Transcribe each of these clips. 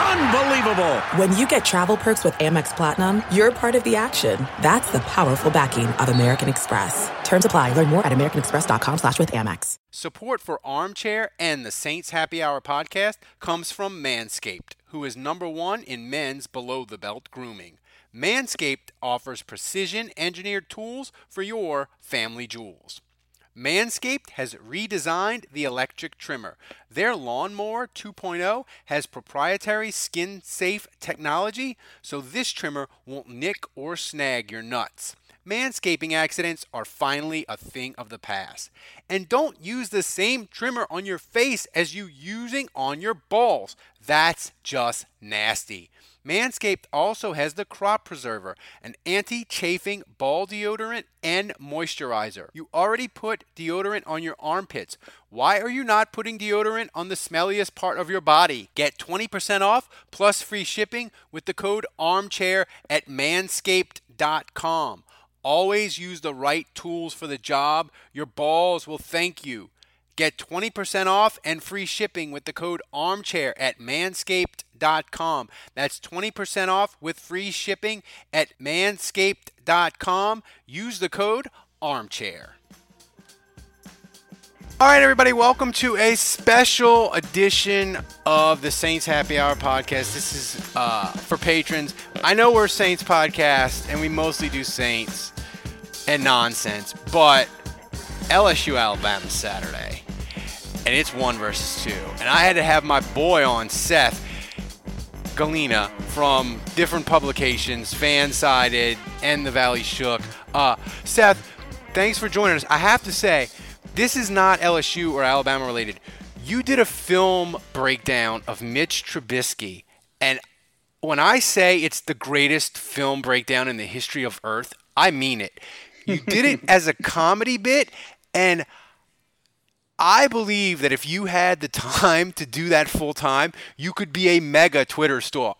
Unbelievable! When you get travel perks with Amex Platinum, you're part of the action. That's the powerful backing of American Express. Terms apply. Learn more at americanexpress.com slash with Amex. Support for Armchair and the Saints Happy Hour podcast comes from Manscaped, who is number one in men's below-the-belt grooming. Manscaped offers precision engineered tools for your family jewels. Manscaped has redesigned the electric trimmer. Their Lawnmower 2.0 has proprietary skin safe technology, so this trimmer won't nick or snag your nuts. Manscaping accidents are finally a thing of the past. And don't use the same trimmer on your face as you using on your balls. That's just nasty. Manscaped also has the Crop Preserver, an anti chafing ball deodorant and moisturizer. You already put deodorant on your armpits. Why are you not putting deodorant on the smelliest part of your body? Get 20% off plus free shipping with the code armchair at manscaped.com. Always use the right tools for the job. Your balls will thank you. Get 20% off and free shipping with the code armchair at manscaped.com. That's 20% off with free shipping at manscaped.com. Use the code armchair. All right, everybody, welcome to a special edition of the Saints Happy Hour podcast. This is uh, for patrons. I know we're Saints podcast and we mostly do Saints and nonsense, but LSU Alabama Saturday, and it's one versus two. And I had to have my boy on, Seth Galina, from different publications, Fansided and The Valley Shook. Uh, Seth, thanks for joining us. I have to say, this is not LSU or Alabama related. You did a film breakdown of Mitch Trubisky, and when I say it's the greatest film breakdown in the history of Earth, I mean it. You did it as a comedy bit, and I believe that if you had the time to do that full time, you could be a mega Twitter star.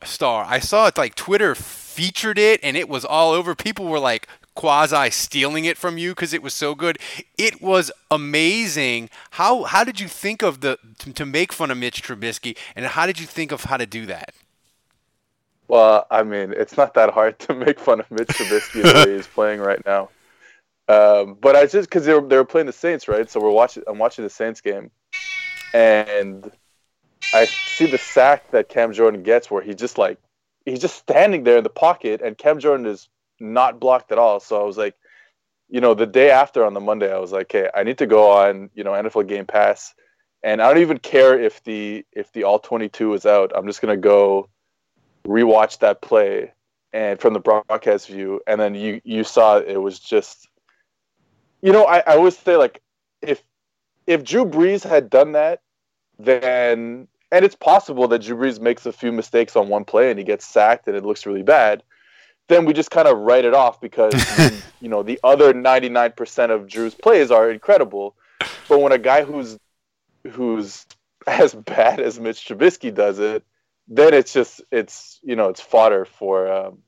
I saw it like Twitter featured it, and it was all over. People were like quasi stealing it from you because it was so good. It was amazing. How how did you think of the to, to make fun of Mitch Trubisky, and how did you think of how to do that? Well, I mean, it's not that hard to make fun of Mitch Trubisky the way he's playing right now. Um, but I just because they were they were playing the Saints, right? So we're watching. I'm watching the Saints game, and I see the sack that Cam Jordan gets, where he just like he's just standing there in the pocket, and Cam Jordan is not blocked at all. So I was like, you know, the day after on the Monday, I was like, okay, I need to go on, you know, NFL Game Pass, and I don't even care if the if the all 22 is out. I'm just gonna go rewatch that play and from the broadcast view, and then you you saw it was just you know, I, I always say like if if Drew Brees had done that, then and it's possible that Drew Brees makes a few mistakes on one play and he gets sacked and it looks really bad, then we just kind of write it off because you know the other ninety nine percent of Drew's plays are incredible. But when a guy who's who's as bad as Mitch Trubisky does it, then it's just it's you know it's fodder for um,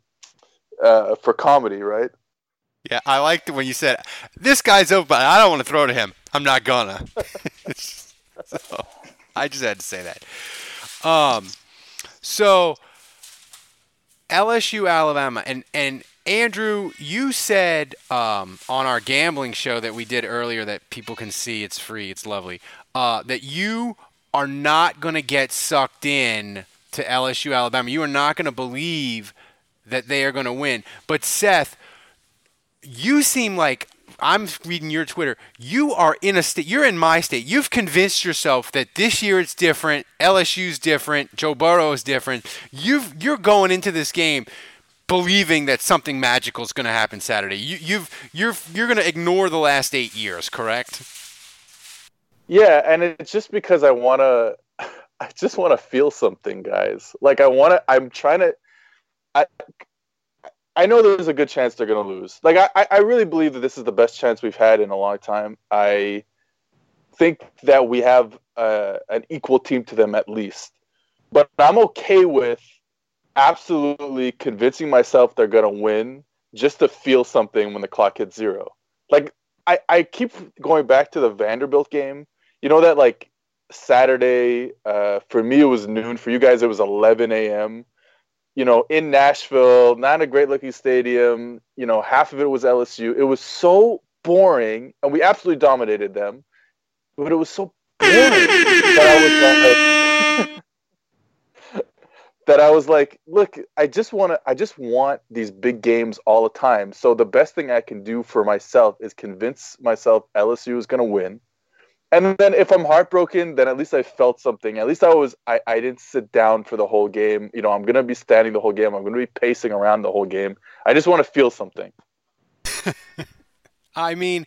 uh, for comedy, right? Yeah, I liked when you said, "This guy's open. I don't want to throw to him. I'm not gonna." so I just had to say that. Um, so LSU, Alabama, and and Andrew, you said um, on our gambling show that we did earlier that people can see it's free, it's lovely. Uh, that you are not going to get sucked in to LSU, Alabama. You are not going to believe that they are going to win. But Seth, you seem like I'm reading your Twitter. You are in a state. You're in my state. You've convinced yourself that this year it's different. LSU's different. Joe Burrow is different. You've you're going into this game believing that something magical is going to happen Saturday. You, you've you're you're going to ignore the last eight years, correct? Yeah, and it's just because I want to. I just want to feel something, guys. Like I want to. I'm trying to. I I know there's a good chance they're going to lose. Like I, I really believe that this is the best chance we've had in a long time. I, think that we have uh, an equal team to them at least. But I'm okay with absolutely convincing myself they're going to win just to feel something when the clock hits zero. Like, I, I keep going back to the Vanderbilt game. You know that, like, Saturday, uh, for me, it was noon. For you guys, it was 11 a.m. You know, in Nashville, not a great looking stadium. You know, half of it was LSU. It was so boring, and we absolutely dominated them. But it was so boring that I was like, that I was like, look, I just want to, I just want these big games all the time. So the best thing I can do for myself is convince myself LSU is going to win. And then if I'm heartbroken, then at least I felt something. At least I was, I, I didn't sit down for the whole game. You know, I'm going to be standing the whole game. I'm going to be pacing around the whole game. I just want to feel something. I mean,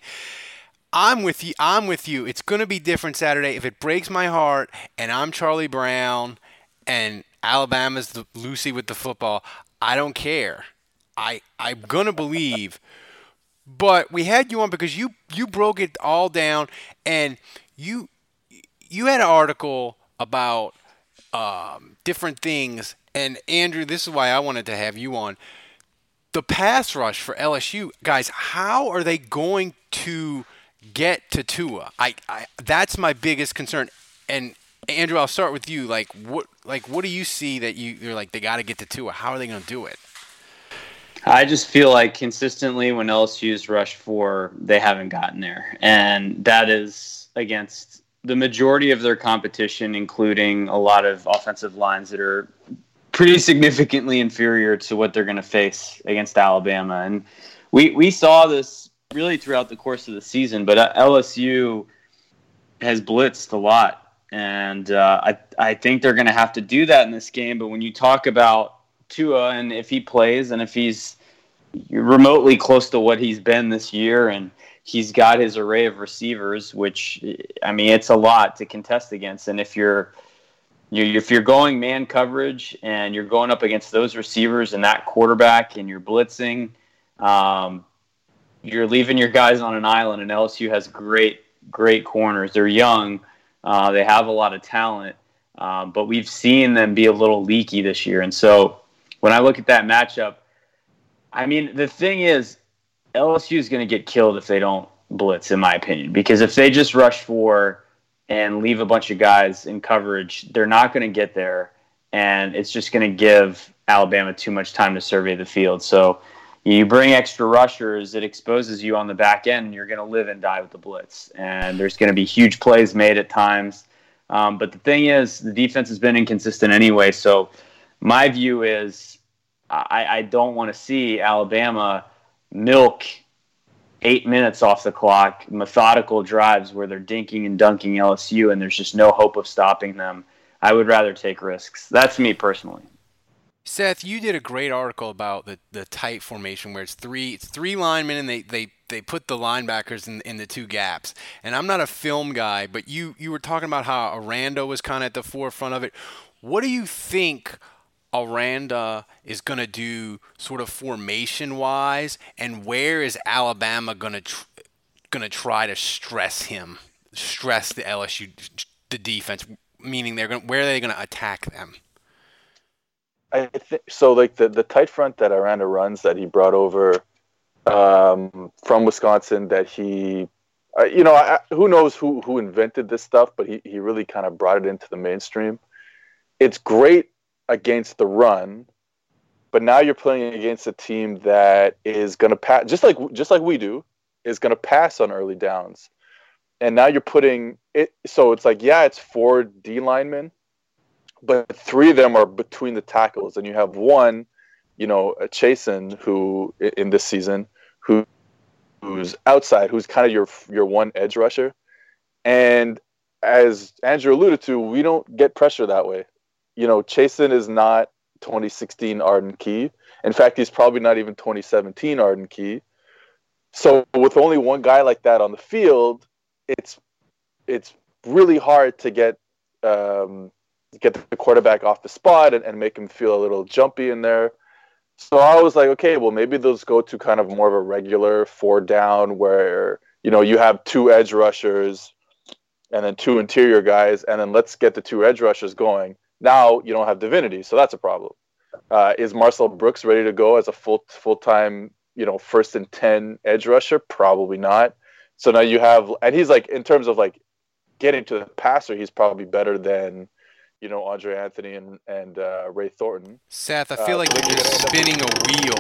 I'm with you. I'm with you. It's going to be different Saturday. If it breaks my heart and I'm Charlie Brown and Alabama's the Lucy with the football, I don't care. I I'm going to believe. But we had you on because you you broke it all down and you you had an article about um, different things and Andrew, this is why I wanted to have you on. The pass rush for LSU, guys, how are they going to get to Tua. I, I that's my biggest concern. And Andrew, I'll start with you. Like what like what do you see that you, you're like they got to get to Tua? How are they going to do it? I just feel like consistently when LSU's rushed for, they haven't gotten there, and that is against the majority of their competition, including a lot of offensive lines that are pretty significantly inferior to what they're going to face against Alabama. And we we saw this really throughout the course of the season. But uh, LSU has blitzed a lot, and uh, I I think they're going to have to do that in this game. But when you talk about Tua and if he plays and if he's remotely close to what he's been this year and he's got his array of receivers which i mean it's a lot to contest against and if you're you, if you're going man coverage and you're going up against those receivers and that quarterback and you're blitzing um, you're leaving your guys on an island, and LSU has great, great corners. They're young, uh, they have a lot of talent, um, but we've seen them be a little leaky this year. And so when I look at that matchup, I mean, the thing is, LSU is going to get killed if they don't blitz, in my opinion, because if they just rush for and leave a bunch of guys in coverage, they're not going to get there, and it's just going to give Alabama too much time to survey the field. So you bring extra rushers, it exposes you on the back end, and you're going to live and die with the blitz. And there's going to be huge plays made at times. Um, but the thing is, the defense has been inconsistent anyway. So my view is I, I don't want to see Alabama milk eight minutes off the clock, methodical drives where they're dinking and dunking LSU, and there's just no hope of stopping them. I would rather take risks. That's me personally. Seth, you did a great article about the, the tight formation where it's three it's three linemen and they, they, they put the linebackers in, in the two gaps. And I'm not a film guy, but you, you were talking about how Aranda was kind of at the forefront of it. What do you think Aranda is going to do sort of formation wise, and where is Alabama going to tr- going to try to stress him, stress the LSU the defense, meaning they're going where are they going to attack them? I so. Like the the tight front that Aranda runs that he brought over um, from Wisconsin, that he, uh, you know, I, who knows who who invented this stuff, but he he really kind of brought it into the mainstream. It's great against the run, but now you're playing against a team that is going to pass, just like just like we do, is going to pass on early downs, and now you're putting it. So it's like, yeah, it's four D linemen but three of them are between the tackles, and you have one, you know, Chaisson, who in this season, who who's outside, who's kind of your your one edge rusher, and as Andrew alluded to, we don't get pressure that way. You know, Chaisson is not 2016 Arden Key. In fact, he's probably not even 2017 Arden Key. So with only one guy like that on the field, it's it's really hard to get um, get the quarterback off the spot and, and make him feel a little jumpy in there. So I was like, okay, well, maybe those go to kind of more of a regular four down where, you know, you have two edge rushers and then two interior guys, and then let's get the two edge rushers going. Now you don't have divinity, so that's a problem. Uh, is Marcel Brooks ready to go as a full full time you know first and ten edge rusher? Probably not. So now you have, and he's like in terms of like getting to the passer, he's probably better than you know Andre Anthony and and uh, Ray Thornton. Seth, I feel uh, like you're just spinning a wheel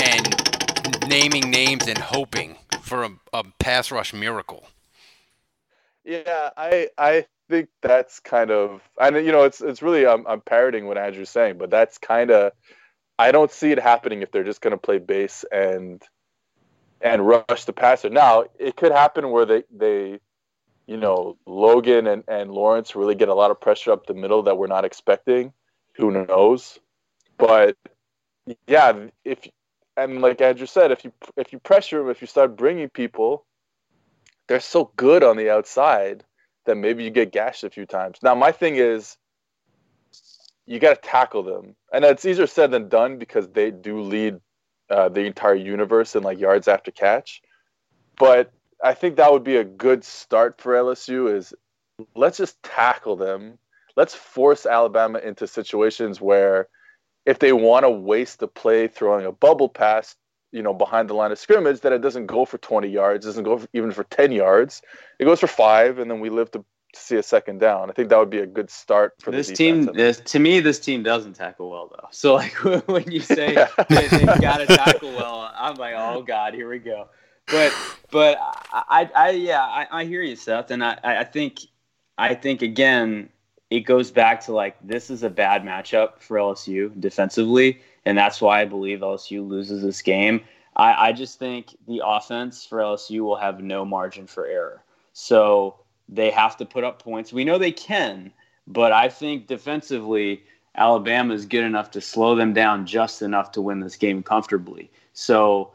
and naming names and hoping for a, a pass rush miracle. Yeah, I I think that's kind of and you know it's it's really I'm I'm parroting what Andrew's saying, but that's kind of I don't see it happening if they're just going to play base and and rush the passer. Now it could happen where they they you know Logan and and Lawrence really get a lot of pressure up the middle that we're not expecting. Who knows? But yeah, if and like Andrew said, if you if you pressure them, if you start bringing people they're so good on the outside that maybe you get gashed a few times. Now, my thing is, you got to tackle them, and it's easier said than done because they do lead uh, the entire universe in like yards after catch. But I think that would be a good start for LSU. Is let's just tackle them. Let's force Alabama into situations where, if they want to waste the play throwing a bubble pass, you know, behind the line of scrimmage that it doesn't go for 20 yards, doesn't go for, even for 10 yards. It goes for five, and then we live to see a second down. I think that would be a good start for this team. This, to me, this team doesn't tackle well though. So like when you say they, have got to tackle well, I'm like, oh god, here we go. But but I, I yeah I, I hear you, Seth, and I I think I think again it goes back to like this is a bad matchup for LSU defensively and that's why I believe LSU loses this game. I, I just think the offense for LSU will have no margin for error. So they have to put up points. We know they can, but I think defensively, Alabama is good enough to slow them down just enough to win this game comfortably. So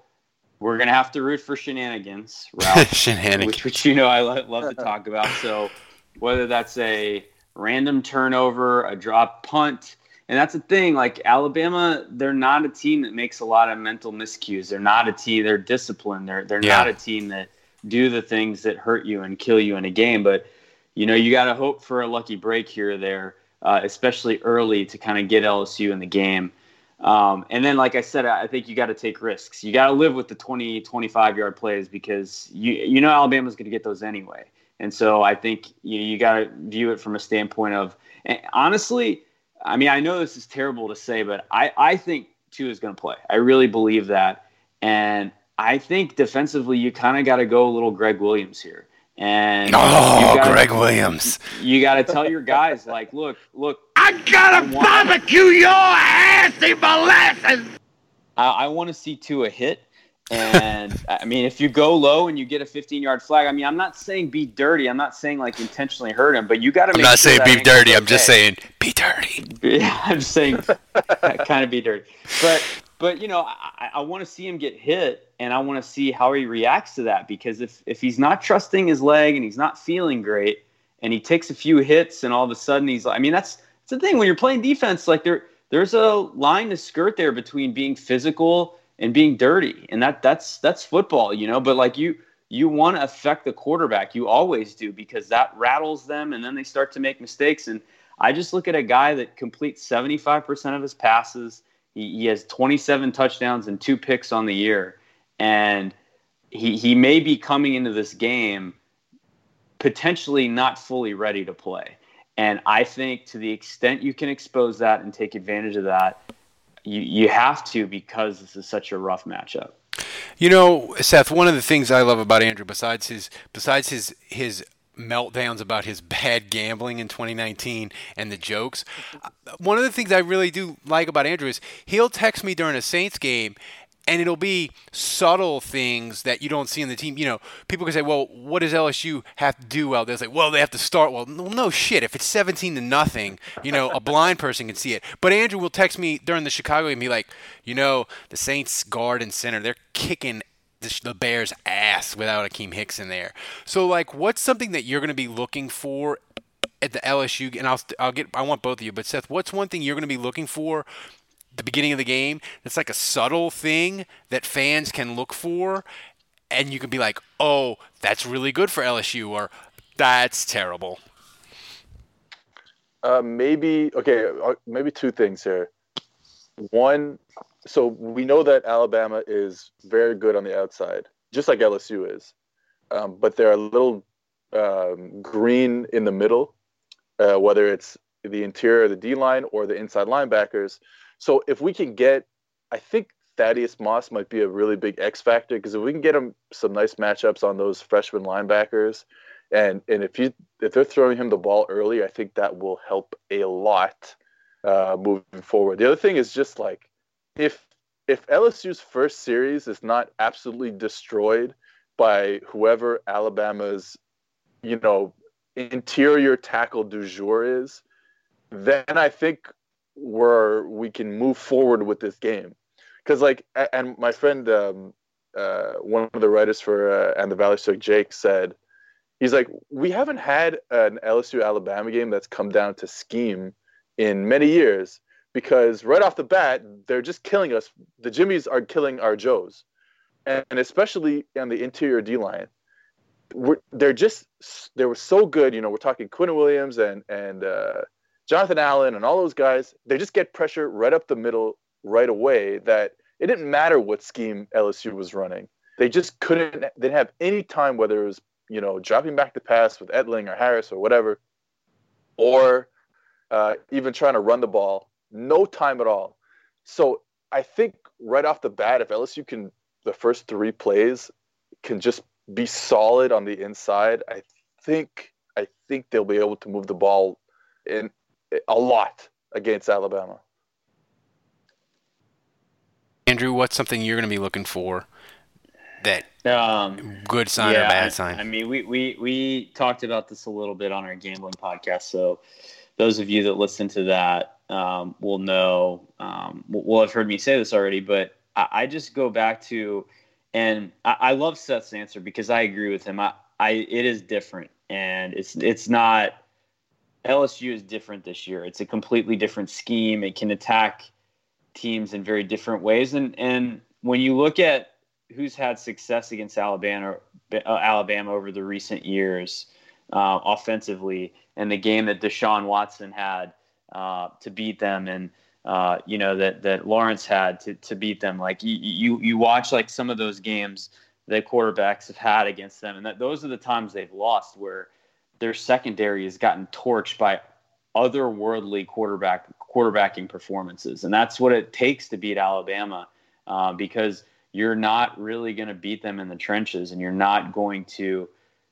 we're gonna have to root for shenanigans, Ralph, shenanigans, which, which you know I love to talk about. So whether that's a random turnover, a drop punt, and that's the thing. Like Alabama, they're not a team that makes a lot of mental miscues. They're not a team. They're disciplined. They're they're yeah. not a team that do the things that hurt you and kill you in a game. But you know, you got to hope for a lucky break here or there, uh, especially early to kind of get LSU in the game. Um, and then, like I said, I think you got to take risks. You got to live with the 20, 25 yard plays because you you know Alabama's going to get those anyway. And so I think you, you got to view it from a standpoint of, honestly, I mean, I know this is terrible to say, but I, I think Tua is going to play. I really believe that. And I think defensively, you kind of got to go a little Gregg Williams here. And oh, gotta, Gregg Williams. You got to tell your guys, like, look, look. I got to barbecue your ass in molasses. I, I want to see Tua hit. And I mean, if you go low and you get a 15 yard flag, I mean, I'm not saying be dirty. I'm not saying like intentionally hurt him, but you got to. I'm not sure saying be dirty. I'm just saying be dirty. Yeah, I'm just saying uh, kind of be dirty. But but you know, I, I want to see him get hit, and I want to see how he reacts to that because if if he's not trusting his leg and he's not feeling great, and he takes a few hits, and all of a sudden he's, like, I mean, that's that's the thing when you're playing defense. Like there there's a line to skirt there between being physical and being dirty, and that that's that's football, you know. But like you you want to affect the quarterback, you always do because that rattles them, and then they start to make mistakes. And I just look at a guy that completes 75% of his passes. He, he has 27 touchdowns and two picks on the year, and he he may be coming into this game potentially not fully ready to play. And I think to the extent you can expose that and take advantage of that, you, you have to because this is such a rough matchup. You know, Seth, one of the things I love about Andrew, besides his besides his his meltdowns about his bad gambling in 2019 and the jokes, uh, one of the things I really do like about Andrew is he'll text me during a Saints game and it'll be subtle things that you don't see in the team. You know, people can say, "Well, what does LSU have to do well?" They're like, "Well, they have to start well." No, no shit. If it's seventeen to nothing, you know, a blind person can see it. But Andrew will text me during the Chicago and be like, "You know, the Saints guard and center, they're kicking." The Bears' ass without Akiem Hicks in there. So, like, what's something that you're going to be looking for at the LSU? And I'll, I'll get, I want both of you, but Seth, what's one thing you're going to be looking for the beginning of the game. It's like a subtle thing that fans can look for, and you can be like, "Oh, that's really good for LSU," or That's terrible. Uh, maybe okay. Uh, maybe two things here. One, so we know that Alabama is very good on the outside, just like LSU is, um, but they're a little um, green in the middle, uh, whether it's the interior, of the D line, or the inside linebackers. So if we can get, I think Thaddeus Moss might be a really big X factor because if we can get him some nice matchups on those freshman linebackers, and and if you if they're throwing him the ball early, I think that will help a lot uh, moving forward. The other thing is just like if if LSU's first series is not absolutely destroyed by whoever Alabama's you know interior tackle du jour is, then I think we're we can move forward with this game. Because like, and my friend, um, uh, one of the writers for uh, and the Valley Shook, Jake said, he's like, we haven't had an LSU Alabama game that's come down to scheme in many years because right off the bat they're just killing us. The Jimmies are killing our Joes, and, and especially on the interior D line. they're just they were so good. You know, we're talking Quinn Williams and and uh, Jonathan Allen and all those guys, they just get pressure right up the middle right away that it didn't matter what scheme LSU was running. They just couldn't, they didn't have any time, whether it was, you know, dropping back the pass with Etling or Harris or whatever, or uh, even trying to run the ball. No time at all. So I think right off the bat, if LSU can, the first three plays can just be solid on the inside, I think I think they'll be able to move the ball in a lot against Alabama. Andrew, what's something you're going to be looking for that um, good sign yeah, or bad sign? I mean, we, we, we talked about this a little bit on our gambling podcast. So those of you that listen to that um, will know, um, will have heard me say this already, but I, I just go back to, and I, I, love Seth's answer because I agree with him. I, I, it is different and it's, it's not, LSU is different this year. It's a completely different scheme. It can attack teams in very different ways. And and when you look at who's had success against Alabama, uh, Alabama over the recent years uh, offensively, and the game that Deshaun Watson had uh, to beat them, and uh, you know that that Lawrence had to to beat them. Like you you you watch like some of those games that quarterbacks have had against them, and that those are the times they've lost where their secondary has gotten torched by otherworldly quarterback quarterbacking performances, and that's what it takes to beat Alabama, uh, because you're not really going to beat them in the trenches, and you're not going to.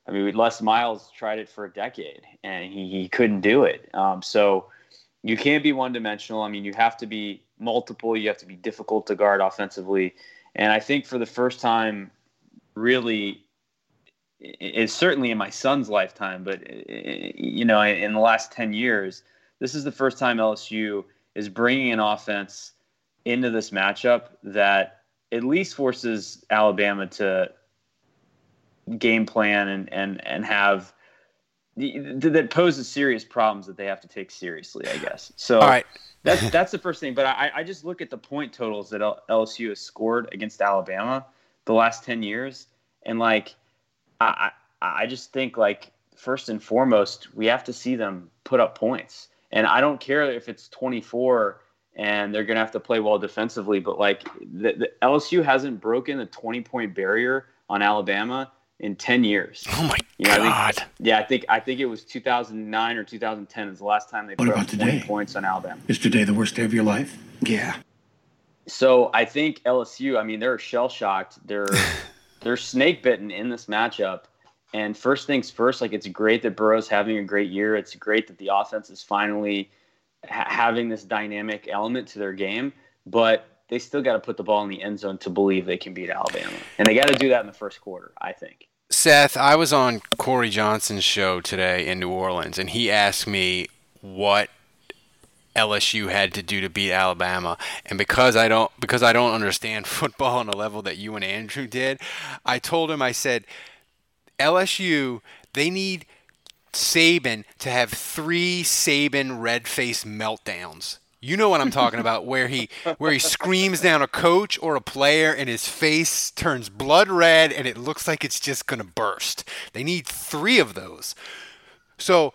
I mean, Les Miles tried it for a decade, and he, he couldn't do it. Um, so you can't be one dimensional. I mean, you have to be multiple. You have to be difficult to guard offensively, and I think for the first time, really it's certainly in my son's lifetime, but eh, eh, you know, in the last ten years, this is the first time LSU is bringing an offense into this matchup that at least forces Alabama to game plan and and and have that poses serious problems that they have to take seriously, I guess. So All right. that's that's the first thing. But I, I just look at the point totals that LSU has scored against Alabama the last ten years, and like I, I just think like first and foremost, we have to see them put up points. And I don't care if it's 24 and they're going to have to play well defensively, but like the, the LSU hasn't broken the 20 point barrier on Alabama in 10 years. Oh my you know, god. I think, yeah, I think I think it was 2009 or 2010 is the last time they what put up 20 today? points on Alabama. Is today the worst day of your life? Yeah. So I think LSU, I mean, they're shell shocked. They're they're snake bitten in this matchup. And first things first, like it's great that Burrow's having a great year. It's great that the offense is finally ha- having this dynamic element to their game, but they still got to put the ball in the end zone to believe they can beat Alabama. And they got to do that in the first quarter, I think. Seth, I was on Corey Johnson's show today in New Orleans, and he asked me what LSU had to do to beat Alabama. And because I don't because I don't understand football on a level that you and Andrew did, I told him I said LSU they need Saban to have three Saban red face meltdowns. You know what I'm talking about, where he where he screams down a coach or a player and his face turns blood red and it looks like it's just gonna burst. They need three of those. So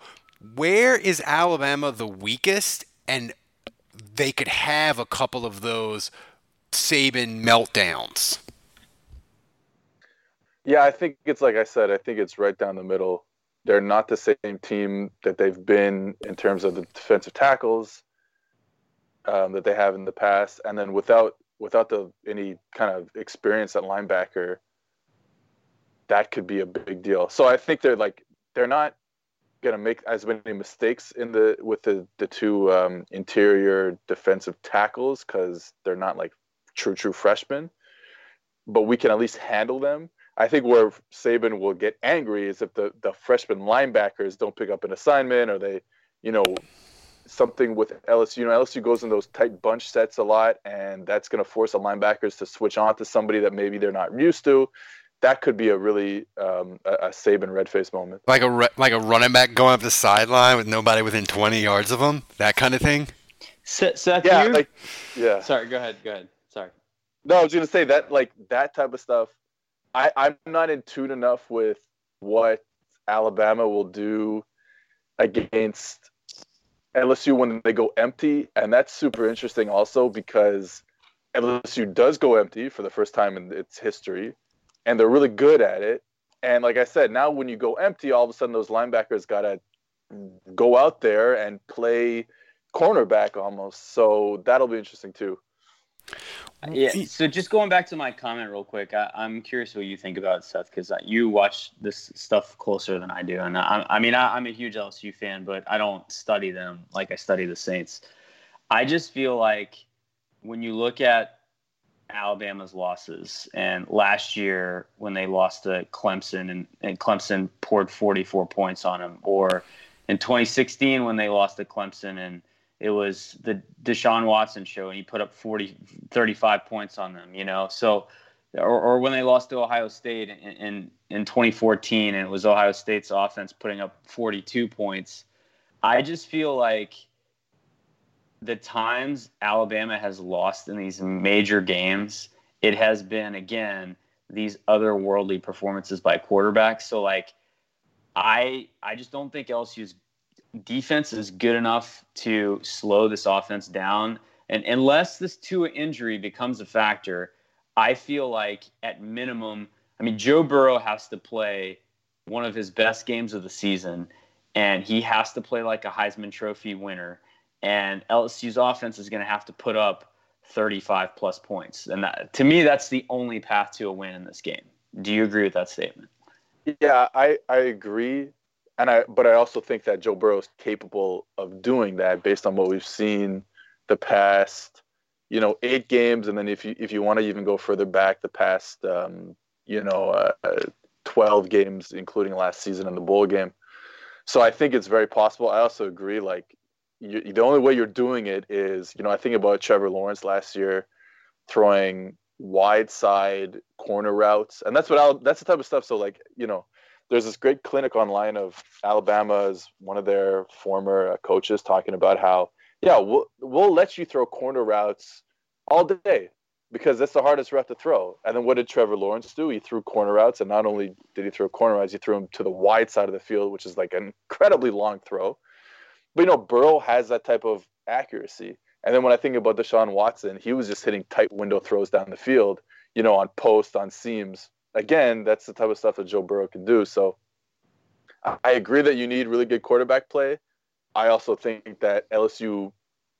where is Alabama the weakest? And they could have a couple of those Saban meltdowns. Yeah, I think it's like I said. I think it's right down the middle. They're not the same team that they've been in terms of the defensive tackles um, that they have in the past, and then without without the any kind of experience at linebacker, that could be a big deal. So I think they're like they're not going to make as many mistakes in the with the the two um, interior defensive tackles because they're not like true true freshmen, but we can at least handle them. I think where Saban will get angry is if the the freshman linebackers don't pick up an assignment or they, you know, something with LSU. You know, LSU goes in those tight bunch sets a lot, and that's going to force the linebackers to switch on to somebody that maybe they're not used to. That could be a really um, a, a Saban red face moment, like a re- like a running back going up the sideline with nobody within twenty yards of him, that kind of thing. Seth, yeah, you? like yeah. Sorry, go ahead. Go ahead. Sorry. No, I was going to say that like that type of stuff. I I'm not in tune enough with what Alabama will do against LSU when they go empty, and that's super interesting also because LSU does go empty for the first time in its history, and they're really good at it. And like I said, now when you go empty, all of a sudden those linebackers got to go out there and play cornerback almost. So that'll be interesting too. Yeah. So just going back to my comment real quick, I, am curious what you think about Seth, because you watch this stuff closer than I do, and I, I mean, I, I'm a huge LSU fan, but I don't study them like I study the Saints. I just feel like when you look at Alabama's losses, and last year when they lost to Clemson, and, and Clemson poured 44 points on them, or in 2016 when they lost to Clemson and it was the Deshaun Watson show, and he put up 40, 35 points on them, you know? So, or, or when they lost to Ohio State in, in, in 2014, and it was Ohio State's offense putting up 42 points. I just feel like the times Alabama has lost in these major games, it has been, again, these otherworldly performances by quarterbacks. So, like, I I just don't think LSU's defense is good enough to slow this offense down. And unless this Tua injury becomes a factor, I feel like at minimum, I mean, Joe Burrow has to play one of his best games of the season, and he has to play like a Heisman Trophy winner. And LSU's offense is going to have to put up 35 plus points. And that, to me, that's the only path to a win in this game. Do you agree with that statement? Yeah, I, I agree and I but I also think that Joe Burrow is capable of doing that based on what we've seen the past, you know, eight games, and then if you if you want to even go further back, the past, um, you know, uh, twelve games, including last season in the bowl game. So I think it's very possible. I also agree. Like you, the only way you're doing it is, you know, I think about Trevor Lawrence last year throwing wide side corner routes, and that's what I'll, that's the type of stuff. So like you know there's this great clinic online of Alabama's one of their former uh, coaches talking about how yeah we'll we'll let you throw corner routes all day because that's the hardest route to throw. And then what did Trevor Lawrence do? He threw corner routes, and not only did he throw corner routes, he threw them to the wide side of the field, which is like an incredibly long throw. But you know, Burrow has that type of accuracy. And then when I think about Deshaun Watson, he was just hitting tight window throws down the field, you know, on post, on seams, again, that's the type of stuff that Joe Burrow can do. So I agree that you need really good quarterback play. I also think that LSU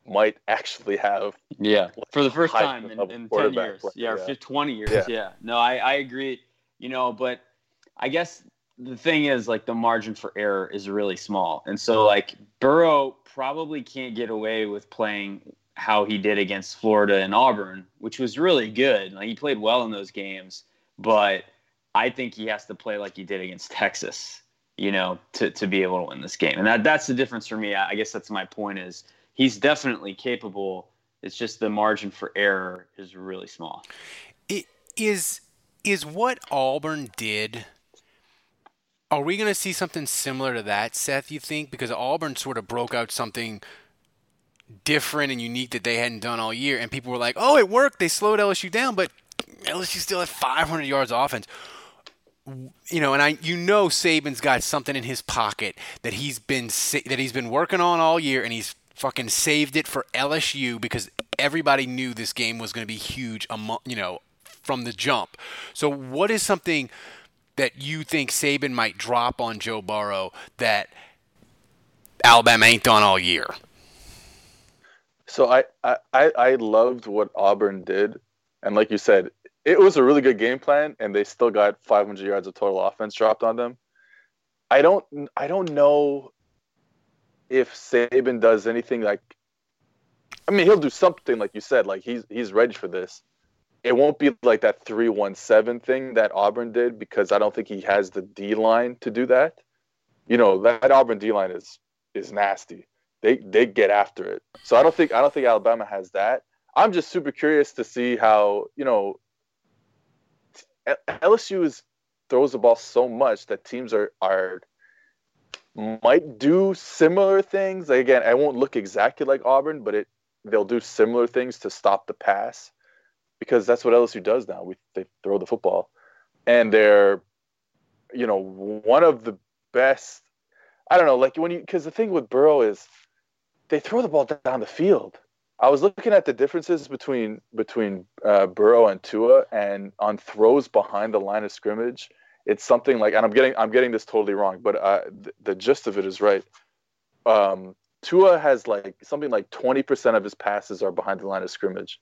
might actually have yeah for the first time in, in 10 years yeah, yeah. 20 years yeah, yeah. no I, I agree you know but i guess the thing is like the margin for error is really small and so mm-hmm. like burrow probably can't get away with playing how he did against florida and auburn which was really good like he played well in those games but I think he has to play like he did against Texas, you know, to, to be able to win this game. And that that's the difference for me. I guess that's my point is he's definitely capable. It's just the margin for error is really small. It is is what Auburn did are we going to see something similar to that, Seth, you think? Because Auburn sort of broke out something different and unique that they hadn't done all year. And people were like, "Oh, it worked. They slowed LSU down, but LSU still had 500 yards offense." You know, and I, you know, Saban's got something in his pocket that he's been that he's been working on all year, and he's fucking saved it for LSU because everybody knew this game was going to be huge. You know, from the jump. So, what is something that you think Saban might drop on Joe Burrow that Alabama ain't done all year? So I, I, I loved what Auburn did. And like you said, it was a really good game plan and they still got 500 yards of total offense dropped on them. I don't I don't know if Saban does anything like I mean he'll do something like you said like he's he's ready for this it won't be like that 317 thing that Auburn did because I don't think he has the D line to do that. You know, that Auburn D line is is nasty. They they get after it. So I don't think I don't think Alabama has that. I'm just super curious to see how, you know, LSU is throws the ball so much that teams are are might do similar things. Like, again, I won't look exactly like Auburn, but it they'll do similar things to stop the pass because that's what LSU does now. We they throw the football, and they're, you know, one of the best. I don't know, like when you because the thing with Burrow is, they throw the ball down the field. I was looking at the differences between between uh, Burrow and Tua, and on throws behind the line of scrimmage, it's something like, and I'm getting I'm getting this totally wrong, but uh, the, the gist of it is right. Um, Tua has like something like 20% of his passes are behind the line of scrimmage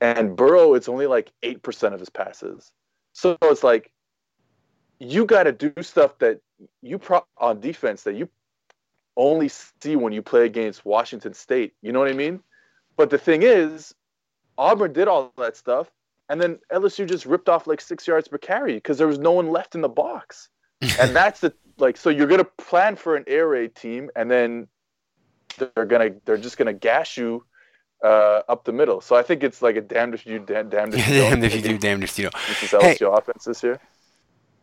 and Burrow, it's only like 8% of his passes. So it's like you got to do stuff that you pro- on defense that you only see when you play against Washington State. You know what I mean? But the thing is, Auburn did all that stuff, and then LSU just ripped off like six yards per carry because there was no one left in the box. and that's the like. So you're gonna plan for an air raid team, and then they're gonna they're just gonna gash you uh, up the middle. So I think it's like a damned if you do, damned if you don't. damned if you do, damned if you don't. This is LSU hey, offense this year.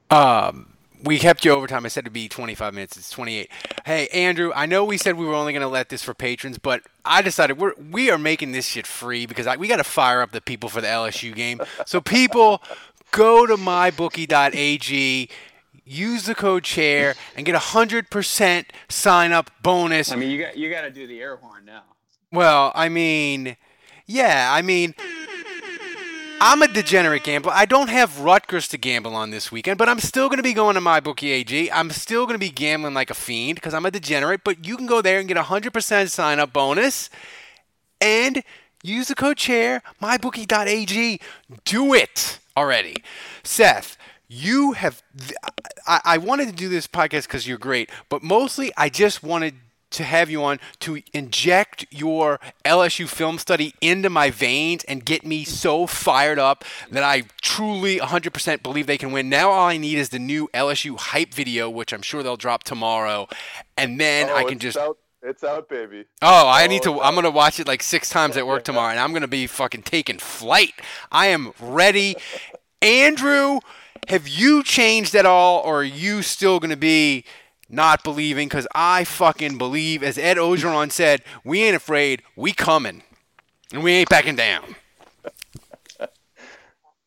Um, we kept you overtime. I said it'd be 25 minutes. It's 28. Hey, Andrew, I know we said we were only going to let this for patrons, but I decided we're we are making this shit free because I, we got to fire up the people for the LSU game. So people, go to mybookie.ag use the code chair and get a hundred percent sign up bonus. I mean, you got you got to do the air horn now. Well, I mean, yeah, I mean, I'm a degenerate gambler. I don't have Rutgers to gamble on this weekend, but I'm still going to be going to MyBookie AG. I'm still going to be gambling like a fiend because I'm a degenerate, but you can go there and get a 100% sign up bonus and use the code chair, mybookie.ag. Do it already. Seth, you have. I, I wanted to do this podcast because you're great, but mostly I just wanted to have you on to inject your LSU film study into my veins and get me so fired up that I truly 100% believe they can win. Now all I need is the new LSU hype video, which I'm sure they'll drop tomorrow, and then oh, I can just. Out. It's out, baby. Oh, I oh, need to. I'm gonna watch it like six times at work tomorrow, and I'm gonna be fucking taking flight. I am ready. Andrew, have you changed at all, or are you still gonna be not believing because I fucking believe, as Ed Orgeron said, we ain't afraid, we coming, and we ain't backing down.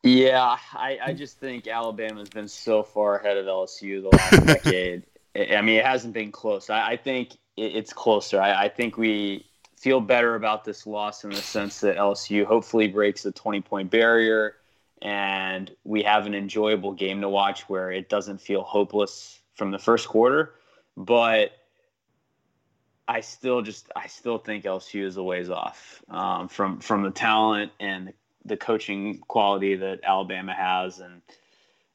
Yeah, I, I just think Alabama's been so far ahead of LSU the last decade. I mean, it hasn't been close. I, I think it's closer. I, I think we feel better about this loss in the sense that LSU hopefully breaks the 20 point barrier and we have an enjoyable game to watch where it doesn't feel hopeless from the first quarter, but I still just I still think LSU is a ways off um, from from the talent and the, coaching quality that Alabama has, and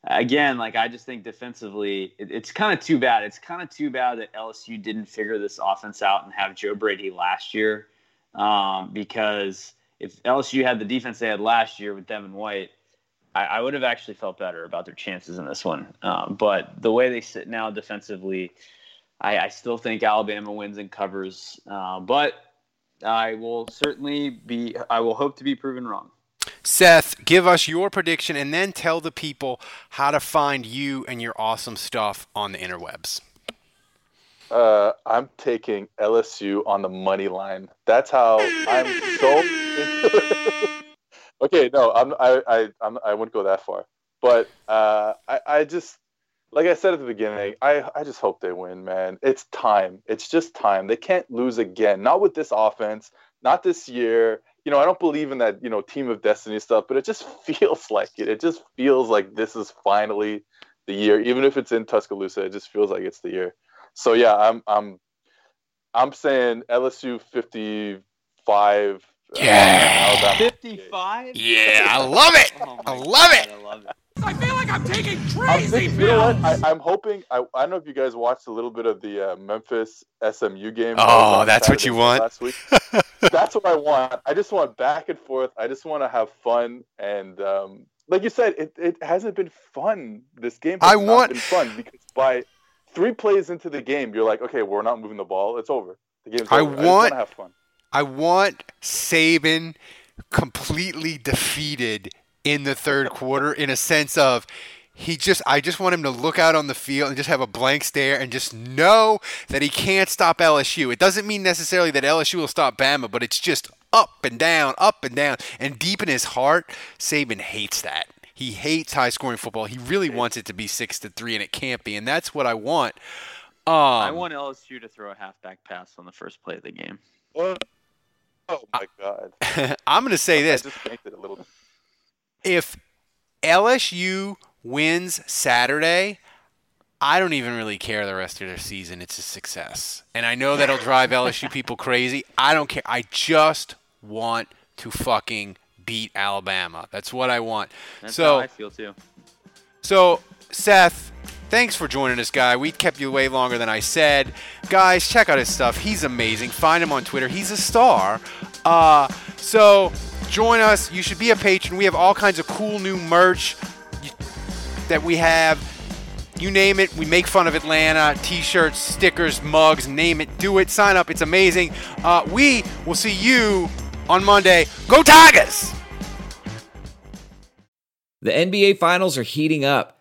again, like I just think defensively, it, it's kind of too bad. It's kind of too bad that LSU didn't figure this offense out and have Joe Brady last year, um, because if LSU had the defense they had last year with Devin White, I, I would have actually felt better about their chances in this one. Um, but the way they sit now defensively, I, I still think Alabama wins and covers. Uh, but I will certainly be. I will hope to be proven wrong. Seth, give us your prediction and then tell the people how to find you and your awesome stuff on the interwebs. Uh, I'm taking LSU on the money line. That's how I'm so. okay, no, I'm I I I'm, I wouldn't go that far, but uh, I I just like I said at the beginning, I I just hope they win, man. It's time. It's just time. They can't lose again. Not with this offense. Not this year. You know, I don't believe in that you know team of destiny stuff, but it just feels like it. It just feels like this is finally the year. Even if it's in Tuscaloosa, it just feels like it's the year. So yeah, I'm I'm I'm saying LSU 55. Yeah. 55? Yeah, I love it. Oh I love God, it. I love it. I feel like I'm taking I'm crazy thinking, you know what? I, I'm hoping. I, I don't know if you guys watched a little bit of the uh, Memphis SMU game. Oh, on that's what you want? Last week. that's what I want. I just want back and forth. I just want to have fun. And um, like you said, it, it hasn't been fun. This game has I not want- been fun because by three plays into the game, you're like, okay, we're not moving the ball. It's over. The game's I over. I want- want to have fun. I want Saban completely defeated in the third quarter in a sense of he just I just want him to look out on the field and just have a blank stare and just know that he can't stop LSU. It doesn't mean necessarily that LSU will stop Bama, but it's just up and down, up and down. And deep in his heart, Saban hates that. He hates high scoring football. He really wants it to be six to three, and it can't be. And that's what I want. Um, I want LSU to throw a halfback pass on the first play of the game. Oh, oh my god! I'm going to say this: I just banked a little. if LSU wins Saturday, I don't even really care the rest of their season. It's a success. And I know that'll drive LSU people crazy. I don't care. I just want to fucking beat Alabama. That's what I want. That's so how I feel too. so, Seth, thanks for joining us, guy. We kept you way longer than I said. Guys, check out his stuff. He's amazing. Find him on Twitter. He's a star. Uh, so, join us. You should be a patron. We have all kinds of cool new merch that we have. You name it, we make fun of Atlanta. T-shirts, stickers, mugs, name it, do it. Sign up. It's amazing. Uh, we will see you on Monday. Go Tigers! The NBA Finals are heating up.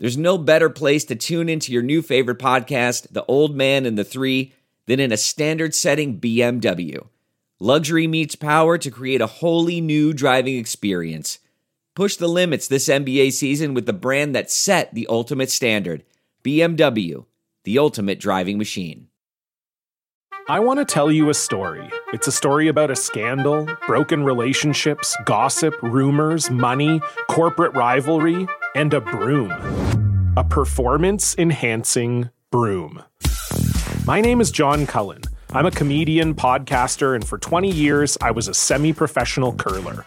there's no better place to tune into your new favorite podcast, The Old Man and the Three, than in a standard setting BMW. Luxury meets power to create a wholly new driving experience. Push the limits this NBA season with the brand that set the ultimate standard BMW, the ultimate driving machine. I want to tell you a story. It's a story about a scandal, broken relationships, gossip, rumors, money, corporate rivalry, and a broom. A performance enhancing broom. My name is John Cullen. I'm a comedian, podcaster, and for 20 years, I was a semi professional curler.